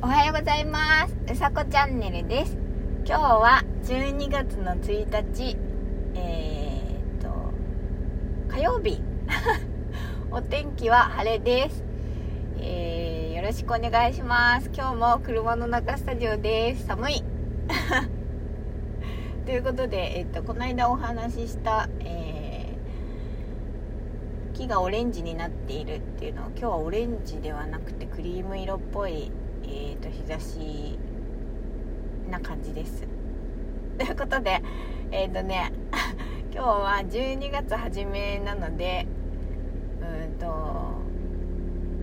おはようございます。うさこチャンネルです。今日は12月の1日えー、っと火曜日。お天気は晴れです。えー、よろしくお願いします。今日も車の中スタジオです。寒い。ということで、えっと、この間お話しした、えー、木がオレンジになっているっていうのは今日はオレンジではなくてクリーム色っぽいえーと、日差しな感じです。ということでえっ、ー、とね 今日は12月初めなのでうんと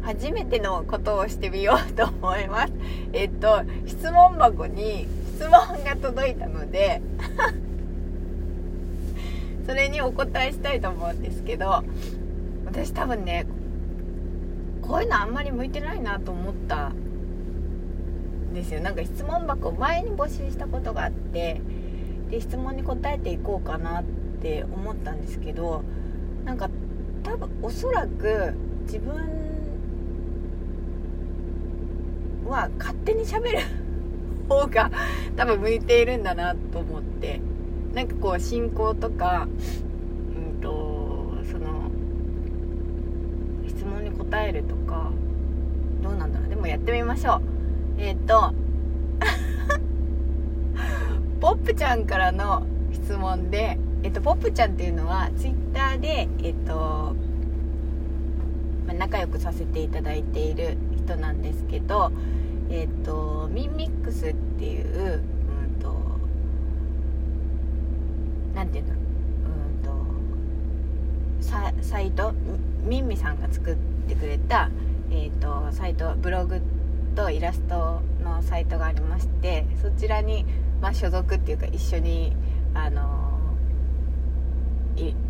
初めてのことをしてみようと思います。えっ、ー、と質問箱に質問が届いたので それにお答えしたいと思うんですけど私多分ねこういうのあんまり向いてないなと思ったですよ。なんか質問箱前に募集したことがあってで質問に答えていこうかなって思ったんですけどなんか多分おそらく自分は勝手にしゃべる方が多分向いているんだなと思ってなんかこう進行とかうんとその質問に答えるとかどうなんだろう。でもやってみましょう。えっ、ー、とポップちゃんからの質問で、えっ、と、ポップちゃんっていうのはツイッターで、えっ、と、まあ、仲良くさせていただいている人なんですけど、えっ、と、ミンミックスっていう、うんと、なんていうの、うんと、ササイト、ミンミさんが作ってくれた、えっ、と、サイト、ブログとイラストのサイトがありましてそちらに、まあ、所属っていうか一緒にあの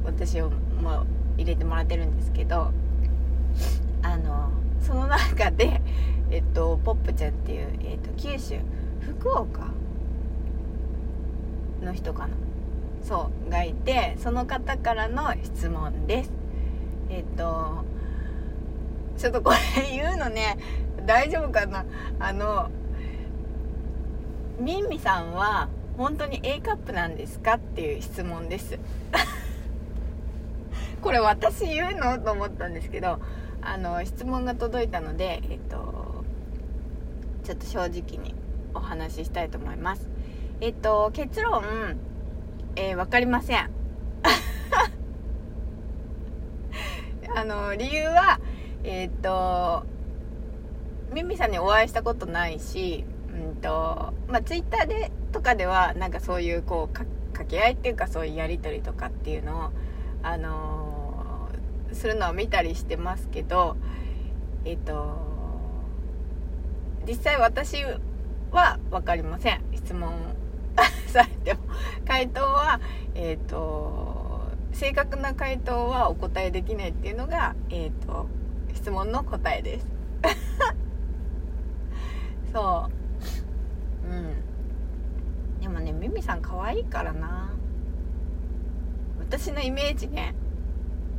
私をも入れてもらってるんですけどあのその中で、えっと、ポップちゃんっていう、えっと、九州福岡の人かな？そうがいてその方からの質問です。えっとちょっとこれ言うのね大丈夫かな？あのミンミさんは本当に A カップなんですか？っていう質問です。これ私言うの？と思ったんですけどあの質問が届いたのでえっとちょっと正直にお話ししたいと思います。えっと結論、えー、分かりません。あの理由はえっとミミさんにお会いしたことないし、うんとまあ、ツイッターでとかではなんかそういうこう掛け合いっていうかそういうやり取りとかっていうのを、あのー、するのを見たりしてますけどえっ、と実際私は分かりません。質問 されても。回答はえっ、と正確な回答はお答えできないっていうのが、えっと質問の答えです。そう。うん。でもねミミさん可愛いからな。私のイメージね。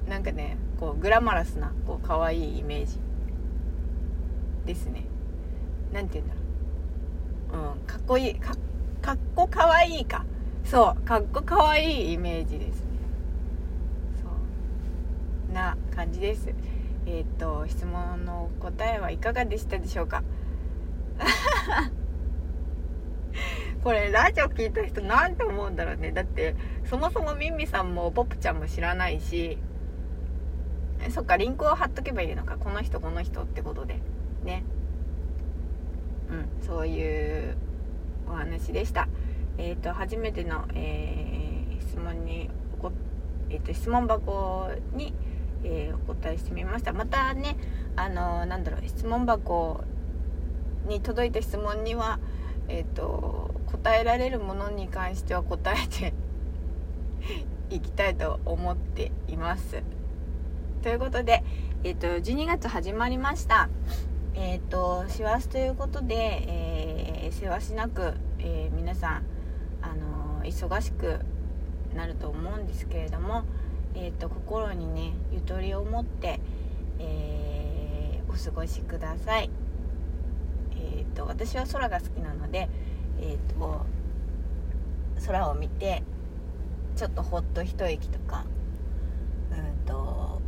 なんかねこうグラマラスなこう可愛いイメージ。ですね。何て言うんだろう。うんかっこいいかかっこかわいいか。そうかっこかわいいイメージですね。そう。な感じです。えっ、ー、と質問の答えはいかがでしたでしょうか？これラジオ聞いた人何て思うんだろうね。だってそもそもミンミさんもポップちゃんも知らないし。そっかリンクを貼っとけばいいのか。この人この人ってことで。ね。うんそういうお話でした。えっ、ー、と初めての、えー、質問にえーと、と質問箱に、えー、お答えしてみました。またねあのー、なんだろう質問箱に届いた質問には、えーと、答えられるものに関しては答えて いきたいと思っています。ということで、えーと、12月始まりました。え、ー、と師走ということで、えー、せわしなく、えー、皆さん、あの忙しくなると思うんですけれども、えーと、心にねゆとりを持って、えーお過ごしください。私は空が好きなのでえっ、と空を見てちょっとほっと一息とかうんと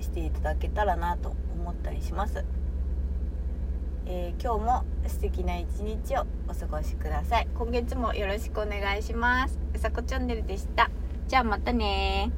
していただけたらなと思ったりします、えー今日も素敵な一日をお過ごしください。今月もよろしくお願いします。うさこチャンネルでした。じゃあまたね